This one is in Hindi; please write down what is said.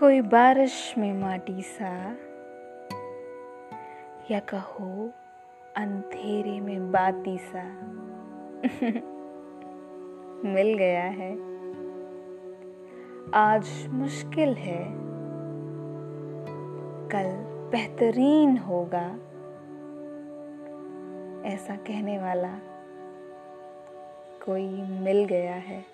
कोई बारिश में माटी सा, या कहो अंधेरे में बाती सा। मिल गया है। आज मुश्किल है। कल बेहतरीन होगा। ऐसा कहने वाला कोई मिल गया है।